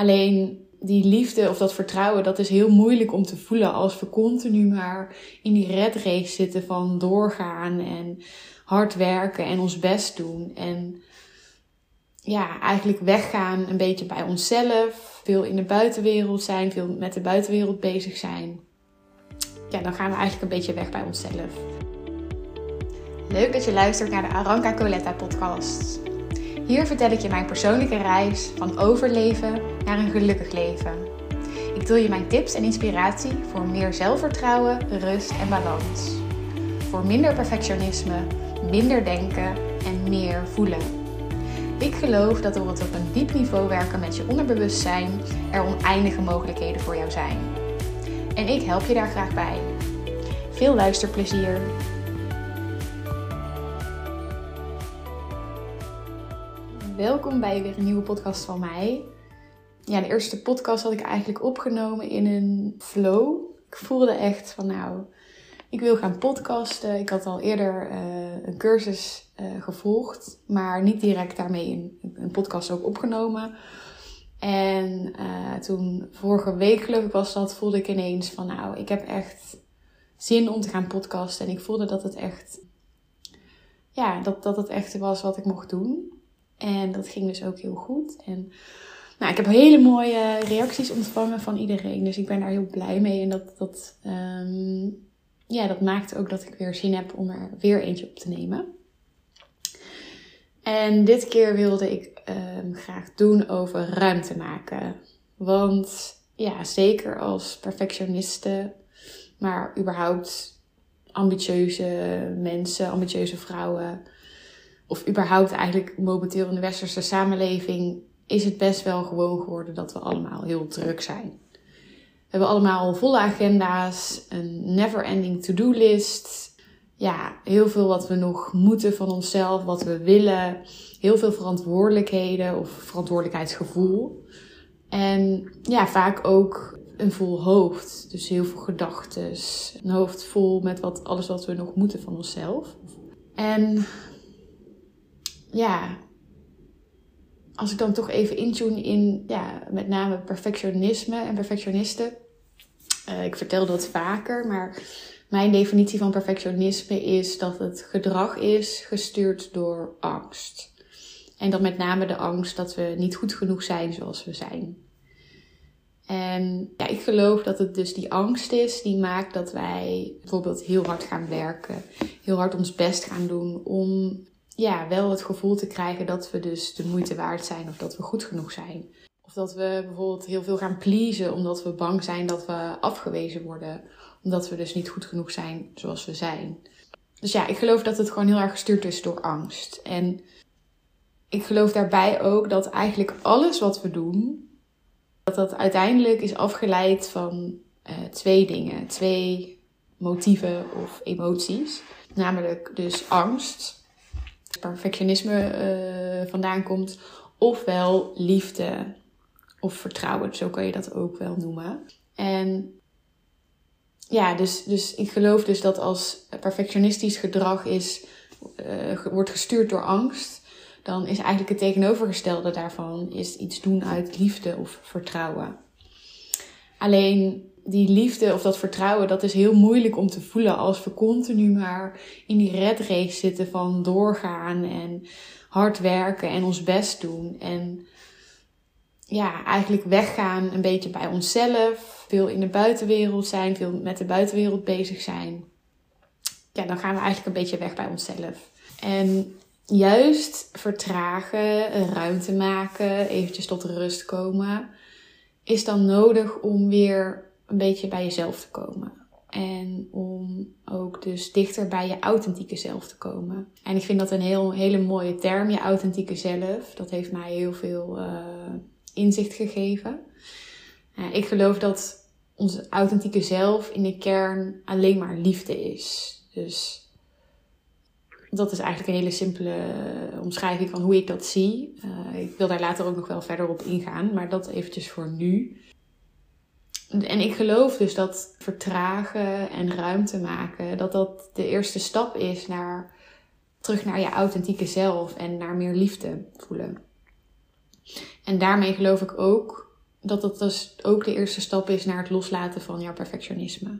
Alleen die liefde of dat vertrouwen, dat is heel moeilijk om te voelen als we continu maar in die red race zitten van doorgaan en hard werken en ons best doen. En ja, eigenlijk weggaan een beetje bij onszelf, veel in de buitenwereld zijn, veel met de buitenwereld bezig zijn. Ja, dan gaan we eigenlijk een beetje weg bij onszelf. Leuk dat je luistert naar de Aranka Coletta podcast. Hier vertel ik je mijn persoonlijke reis van overleven naar een gelukkig leven. Ik deel je mijn tips en inspiratie voor meer zelfvertrouwen, rust en balans. Voor minder perfectionisme, minder denken en meer voelen. Ik geloof dat door het op een diep niveau werken met je onderbewustzijn er oneindige mogelijkheden voor jou zijn. En ik help je daar graag bij. Veel luisterplezier! Welkom bij weer een nieuwe podcast van mij. Ja, de eerste podcast had ik eigenlijk opgenomen in een flow. Ik voelde echt van nou, ik wil gaan podcasten. Ik had al eerder uh, een cursus uh, gevolgd, maar niet direct daarmee een, podcast ook opgenomen. En uh, toen, vorige week geloof ik was dat, voelde ik ineens van nou, ik heb echt zin om te gaan podcasten. En ik voelde dat het echt, ja, dat, dat het echt was wat ik mocht doen. En dat ging dus ook heel goed. En nou, ik heb hele mooie reacties ontvangen van iedereen. Dus ik ben daar heel blij mee. En dat, dat, um, ja, dat maakt ook dat ik weer zin heb om er weer eentje op te nemen. En dit keer wilde ik um, graag doen over ruimte maken. Want ja, zeker als perfectionisten, maar überhaupt ambitieuze mensen, ambitieuze vrouwen of überhaupt eigenlijk momenteel in de westerse samenleving, is het best wel gewoon geworden dat we allemaal heel druk zijn. We hebben allemaal volle agenda's, een never-ending to-do list. Ja, heel veel wat we nog moeten van onszelf, wat we willen. Heel veel verantwoordelijkheden of verantwoordelijkheidsgevoel. En ja, vaak ook een vol hoofd. Dus heel veel gedachten. Een hoofd vol met wat, alles wat we nog moeten van onszelf. En ja, als ik dan toch even intune in ja, met name perfectionisme en perfectionisten. Uh, ik vertel dat vaker, maar mijn definitie van perfectionisme is dat het gedrag is gestuurd door angst. En dan met name de angst dat we niet goed genoeg zijn zoals we zijn. En ja, ik geloof dat het dus die angst is die maakt dat wij bijvoorbeeld heel hard gaan werken, heel hard ons best gaan doen om ja, wel het gevoel te krijgen dat we dus de moeite waard zijn of dat we goed genoeg zijn. Of dat we bijvoorbeeld heel veel gaan pleasen omdat we bang zijn dat we afgewezen worden. Omdat we dus niet goed genoeg zijn zoals we zijn. Dus ja, ik geloof dat het gewoon heel erg gestuurd is door angst. En ik geloof daarbij ook dat eigenlijk alles wat we doen, dat dat uiteindelijk is afgeleid van uh, twee dingen. Twee motieven of emoties. Namelijk dus angst perfectionisme uh, vandaan komt. Ofwel liefde of vertrouwen, zo kan je dat ook wel noemen. En ja, dus, dus ik geloof dus dat als perfectionistisch gedrag is, uh, wordt gestuurd door angst, dan is eigenlijk het tegenovergestelde daarvan is iets doen uit liefde of vertrouwen. Alleen die liefde of dat vertrouwen, dat is heel moeilijk om te voelen als we continu maar in die red race zitten van doorgaan en hard werken en ons best doen. En ja, eigenlijk weggaan een beetje bij onszelf, veel in de buitenwereld zijn, veel met de buitenwereld bezig zijn. Ja, dan gaan we eigenlijk een beetje weg bij onszelf. En juist vertragen, ruimte maken, eventjes tot rust komen, is dan nodig om weer een beetje bij jezelf te komen. En om ook dus dichter bij je authentieke zelf te komen. En ik vind dat een heel, hele mooie term, je authentieke zelf. Dat heeft mij heel veel uh, inzicht gegeven. Uh, ik geloof dat onze authentieke zelf in de kern alleen maar liefde is. Dus dat is eigenlijk een hele simpele omschrijving van hoe ik dat zie. Ik wil daar later ook nog wel verder op ingaan, maar dat eventjes voor nu. En ik geloof dus dat vertragen en ruimte maken, dat dat de eerste stap is naar terug naar je authentieke zelf en naar meer liefde voelen. En daarmee geloof ik ook dat dat dus ook de eerste stap is naar het loslaten van jouw perfectionisme.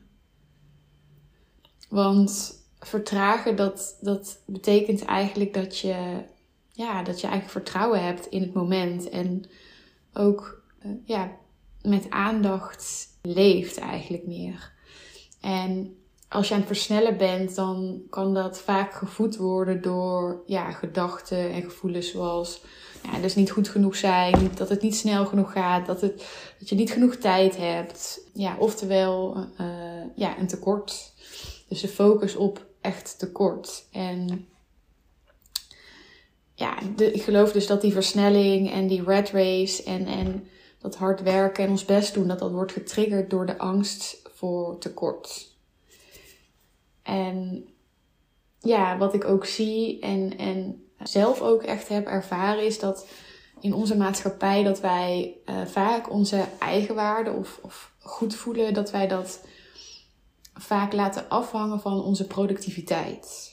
Want vertragen, dat, dat betekent eigenlijk dat je, ja, dat je eigenlijk vertrouwen hebt in het moment. En ook uh, ja, met aandacht leeft eigenlijk meer. En als je aan het versnellen bent, dan kan dat vaak gevoed worden door ja, gedachten en gevoelens zoals ja, dus niet goed genoeg zijn, dat het niet snel genoeg gaat, dat, het, dat je niet genoeg tijd hebt. Ja, oftewel uh, ja, een tekort. Dus de focus op echt tekort. En ja, ik geloof dus dat die versnelling en die red race en, en dat hard werken en ons best doen, dat dat wordt getriggerd door de angst voor tekort. En ja, wat ik ook zie en, en zelf ook echt heb ervaren, is dat in onze maatschappij dat wij uh, vaak onze eigenwaarde of, of goed voelen, dat wij dat vaak laten afhangen van onze productiviteit.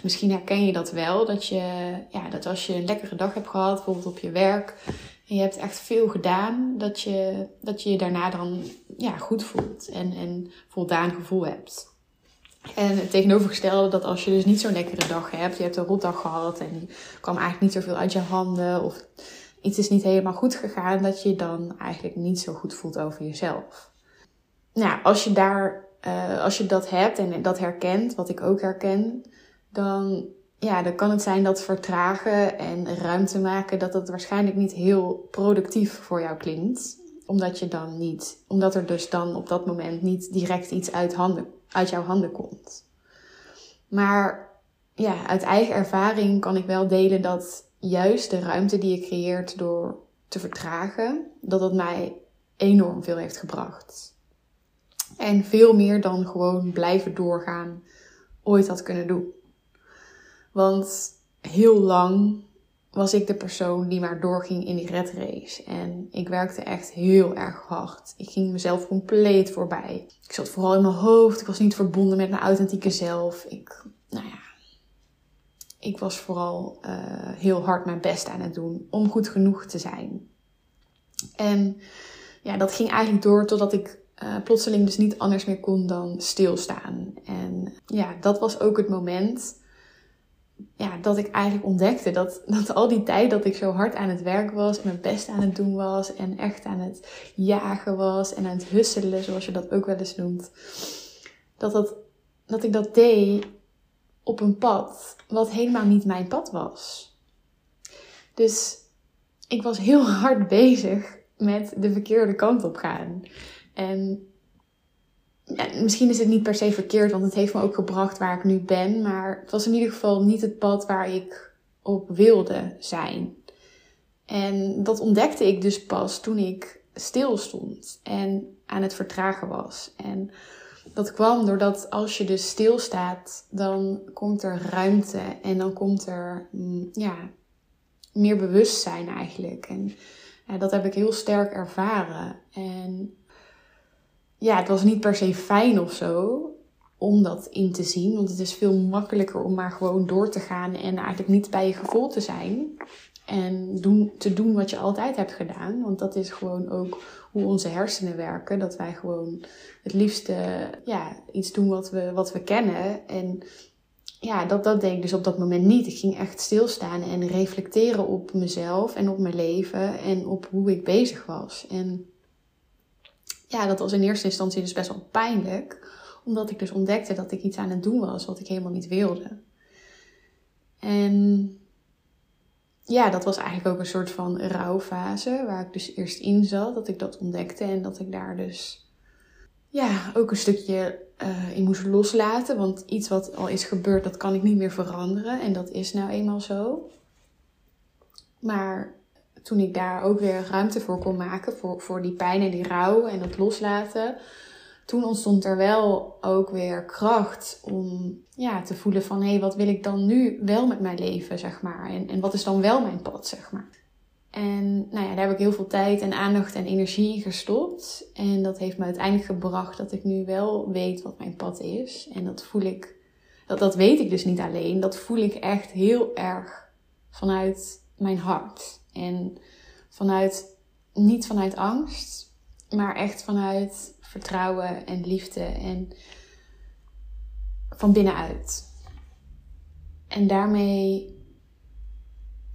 Dus misschien herken je dat wel, dat, je, ja, dat als je een lekkere dag hebt gehad, bijvoorbeeld op je werk, en je hebt echt veel gedaan, dat je dat je, je daarna dan ja, goed voelt en een voldaan gevoel hebt. En het tegenovergestelde, dat als je dus niet zo'n lekkere dag hebt, je hebt een rotdag gehad en je kwam eigenlijk niet zoveel uit je handen of iets is niet helemaal goed gegaan, dat je dan eigenlijk niet zo goed voelt over jezelf. Nou, als je daar, uh, als je dat hebt en dat herkent, wat ik ook herken, dan, ja, dan kan het zijn dat vertragen en ruimte maken, dat dat waarschijnlijk niet heel productief voor jou klinkt. Omdat je dan niet, omdat er dus dan op dat moment niet direct iets uit, handen, uit jouw handen komt. Maar ja, uit eigen ervaring kan ik wel delen dat juist de ruimte die je creëert door te vertragen, dat dat mij enorm veel heeft gebracht. En veel meer dan gewoon blijven doorgaan ooit had kunnen doen. Want heel lang was ik de persoon die maar doorging in die red race. En ik werkte echt heel erg hard. Ik ging mezelf compleet voorbij. Ik zat vooral in mijn hoofd. Ik was niet verbonden met mijn authentieke zelf. Ik, nou ja, ik was vooral uh, heel hard mijn best aan het doen om goed genoeg te zijn. En ja, dat ging eigenlijk door totdat ik uh, plotseling dus niet anders meer kon dan stilstaan. En ja, dat was ook het moment ja, dat ik eigenlijk ontdekte dat, dat al die tijd dat ik zo hard aan het werk was, mijn best aan het doen was en echt aan het jagen was en aan het husselen, zoals je dat ook wel eens noemt, dat, dat, dat ik dat deed op een pad wat helemaal niet mijn pad was. Dus ik was heel hard bezig met de verkeerde kant op gaan. En ja, misschien is het niet per se verkeerd, want het heeft me ook gebracht waar ik nu ben. Maar het was in ieder geval niet het pad waar ik op wilde zijn. En dat ontdekte ik dus pas toen ik stil stond en aan het vertragen was. En dat kwam doordat als je dus stilstaat, dan komt er ruimte en dan komt er mm, ja, meer bewustzijn eigenlijk. En ja, dat heb ik heel sterk ervaren. En ja, het was niet per se fijn of zo om dat in te zien. Want het is veel makkelijker om maar gewoon door te gaan en eigenlijk niet bij je gevoel te zijn. En doen, te doen wat je altijd hebt gedaan. Want dat is gewoon ook hoe onze hersenen werken. Dat wij gewoon het liefste ja, iets doen wat we, wat we kennen. En ja, dat, dat deed ik dus op dat moment niet. Ik ging echt stilstaan en reflecteren op mezelf en op mijn leven en op hoe ik bezig was. En ja, dat was in eerste instantie dus best wel pijnlijk. Omdat ik dus ontdekte dat ik iets aan het doen was wat ik helemaal niet wilde. En ja, dat was eigenlijk ook een soort van rouwfase. Waar ik dus eerst in zat. Dat ik dat ontdekte en dat ik daar dus ja, ook een stukje uh, in moest loslaten. Want iets wat al is gebeurd, dat kan ik niet meer veranderen. En dat is nou eenmaal zo. Maar toen ik daar ook weer ruimte voor kon maken, voor, voor die pijn en die rouw en dat loslaten, toen ontstond er wel ook weer kracht om ja, te voelen van hé, hey, wat wil ik dan nu wel met mijn leven, zeg maar. En, en wat is dan wel mijn pad, zeg maar. En nou ja, daar heb ik heel veel tijd en aandacht en energie in gestopt. En dat heeft me uiteindelijk gebracht dat ik nu wel weet wat mijn pad is. En dat voel ik, dat, dat weet ik dus niet alleen. Dat voel ik echt heel erg vanuit mijn hart. En vanuit niet vanuit angst, maar echt vanuit vertrouwen en liefde en van binnenuit. En daarmee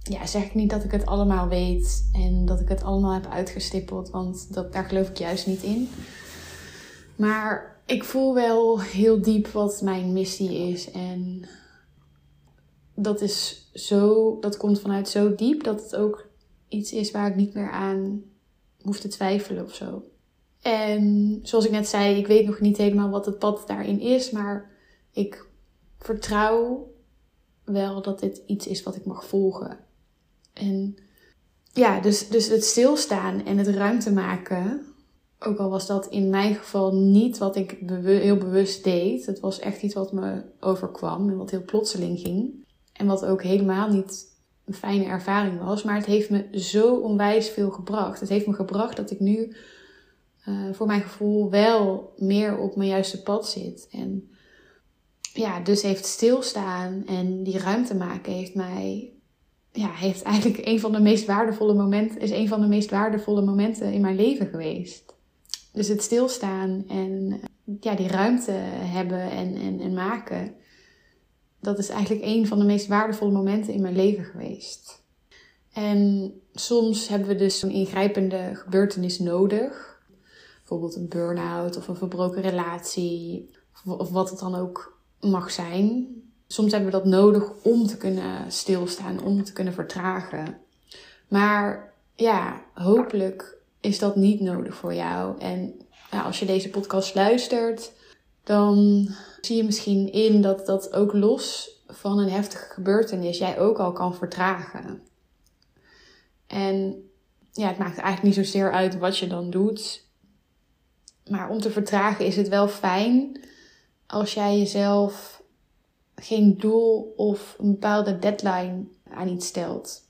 ja, zeg ik niet dat ik het allemaal weet en dat ik het allemaal heb uitgestippeld, want dat, daar geloof ik juist niet in. Maar ik voel wel heel diep wat mijn missie is en dat is zo, dat komt vanuit zo diep dat het ook iets is waar ik niet meer aan hoef te twijfelen of zo. En zoals ik net zei, ik weet nog niet helemaal wat het pad daarin is, maar ik vertrouw wel dat dit iets is wat ik mag volgen. En ja, dus, dus het stilstaan en het ruimte maken, ook al was dat in mijn geval niet wat ik heel bewust deed. Het was echt iets wat me overkwam en wat heel plotseling ging. En wat ook helemaal niet een fijne ervaring was. Maar het heeft me zo onwijs veel gebracht. Het heeft me gebracht dat ik nu uh, voor mijn gevoel wel meer op mijn juiste pad zit. En ja, dus heeft stilstaan en die ruimte maken heeft mij. Ja, heeft eigenlijk een van de meest waardevolle momenten, is een van de meest waardevolle momenten in mijn leven geweest. Dus het stilstaan en ja, die ruimte hebben en, en, en maken, dat is eigenlijk een van de meest waardevolle momenten in mijn leven geweest. En soms hebben we dus zo'n ingrijpende gebeurtenis nodig bijvoorbeeld een burn-out of een verbroken relatie, of, wat het dan ook mag zijn. Soms hebben we dat nodig om te kunnen stilstaan, om te kunnen vertragen. Maar ja, hopelijk is dat niet nodig voor jou. En ja, als je deze podcast luistert, dan zie je misschien in dat dat ook los van een heftige gebeurtenis jij ook al kan vertragen. En ja, het maakt eigenlijk niet zozeer uit wat je dan doet. Maar om te vertragen is het wel fijn als jij jezelf geen doel of een bepaalde deadline aan iets stelt.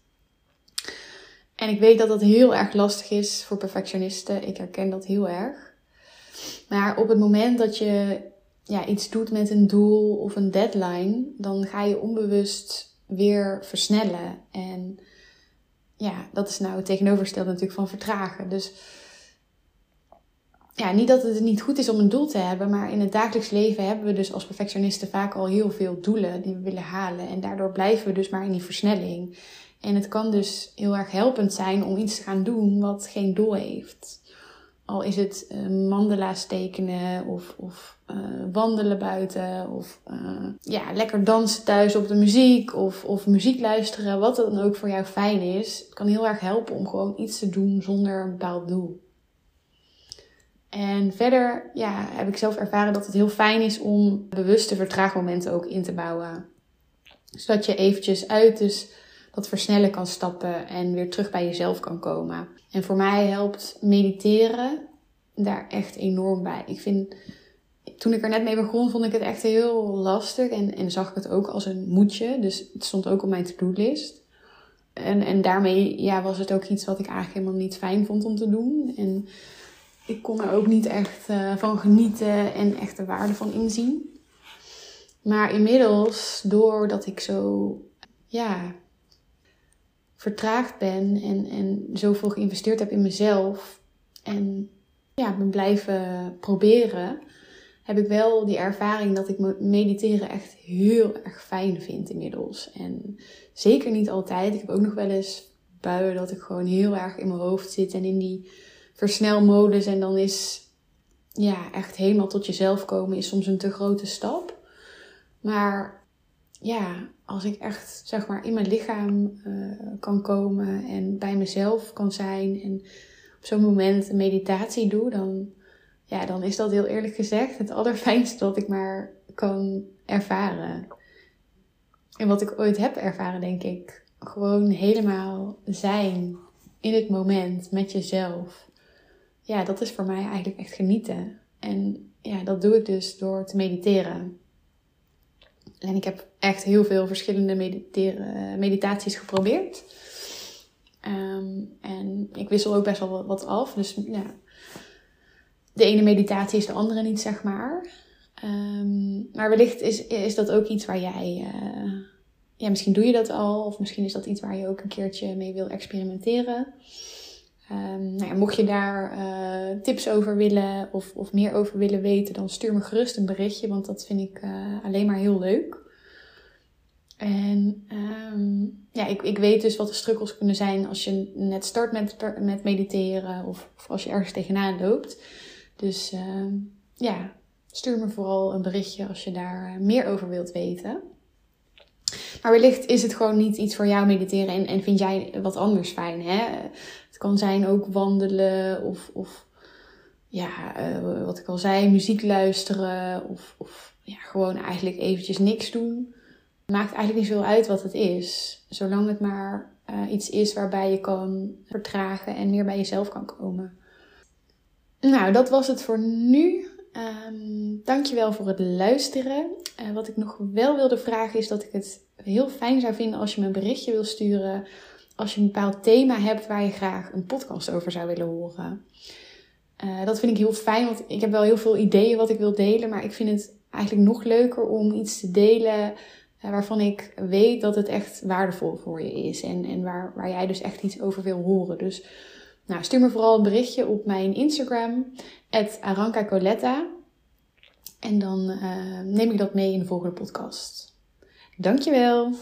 En ik weet dat dat heel erg lastig is voor perfectionisten. Ik herken dat heel erg. Maar op het moment dat je ja, iets doet met een doel of een deadline, dan ga je onbewust weer versnellen. En ja, dat is nou het tegenovergestelde natuurlijk van vertragen. Dus ja, niet dat het niet goed is om een doel te hebben, maar in het dagelijks leven hebben we dus als perfectionisten vaak al heel veel doelen die we willen halen. En daardoor blijven we dus maar in die versnelling. En het kan dus heel erg helpend zijn om iets te gaan doen wat geen doel heeft. Al is het uh, mandala's tekenen of, of uh, wandelen buiten of uh, ja, lekker dansen thuis op de muziek of, of muziek luisteren, wat dan ook voor jou fijn is. Het kan heel erg helpen om gewoon iets te doen zonder een bepaald doel. En verder ja, heb ik zelf ervaren dat het heel fijn is om bewuste vertraagmomenten ook in te bouwen. Zodat je eventjes uit dus dat versnellen kan stappen en weer terug bij jezelf kan komen. En voor mij helpt mediteren daar echt enorm bij. Ik vind, toen ik er net mee begon, vond ik het echt heel lastig en, en zag ik het ook als een moedje. Dus het stond ook op mijn to-do-list. En, en daarmee ja, was het ook iets wat ik eigenlijk helemaal niet fijn vond om te doen. En ik kon er ook niet echt uh, van genieten en echt de waarde van inzien. Maar inmiddels, doordat ik zo ja, vertraagd ben en, en zoveel geïnvesteerd heb in mezelf en ja, ben blijven proberen, heb ik wel die ervaring dat ik mediteren echt heel erg fijn vind inmiddels. En zeker niet altijd. Ik heb ook nog wel eens buien dat ik gewoon heel erg in mijn hoofd zit en in die versnelmodus. En dan is ja, echt helemaal tot jezelf komen is soms een te grote stap. Maar ja, als ik echt zeg maar in mijn lichaam uh, kan komen en bij mezelf kan zijn en op zo'n moment een meditatie doe, dan, ja, dan is dat heel eerlijk gezegd het allerfijnste wat ik maar kan ervaren. En wat ik ooit heb ervaren, denk ik. Gewoon helemaal zijn in het moment met jezelf ja, dat is voor mij eigenlijk echt genieten. En ja, dat doe ik dus door te mediteren. En ik heb echt heel veel verschillende meditaties geprobeerd. Ehm, en ik wissel ook best wel wat af. Dus ja, de ene meditatie is de andere niet, zeg maar. Um, maar wellicht is, is dat ook iets waar jij. Uh, ja, misschien doe je dat al, of misschien is dat iets waar je ook een keertje mee wil experimenteren. Um, nou ja, mocht je daar uh, tips over willen of, of meer over willen weten, dan stuur me gerust een berichtje, want dat vind ik uh, alleen maar heel leuk. En um, ja, ik, ik weet dus wat de struggles kunnen zijn als je net start met, met mediteren of, of als je ergens tegenaan loopt. Dus uh, ja, stuur me vooral een berichtje als je daar eh, meer over wilt weten. Maar wellicht is het gewoon niet iets voor jou mediteren en, en vind jij wat anders fijn. Hè? Het kan zijn ook wandelen of, of ja, uh, wat ik al zei, muziek luisteren of, of ja, gewoon eigenlijk eventjes niks doen. Maakt eigenlijk niet zoveel uit wat het is. Zolang het maar uh, iets is waarbij je kan vertragen en meer bij jezelf kan komen. Nou, dat was het voor nu. Um, dankjewel voor het luisteren. Uh, wat ik nog wel wilde vragen is dat ik het heel fijn zou vinden als je me een berichtje wil sturen. Als je een bepaald thema hebt waar je graag een podcast over zou willen horen. Uh, dat vind ik heel fijn, want ik heb wel heel veel ideeën wat ik wil delen. Maar ik vind het eigenlijk nog leuker om iets te delen uh, waarvan ik weet dat het echt waardevol voor je is. En, en waar, waar jij dus echt iets over wil horen. Dus nou, stuur me vooral een berichtje op mijn Instagram, Aranka Coletta. En dan uh, neem ik dat mee in de volgende podcast. Dankjewel!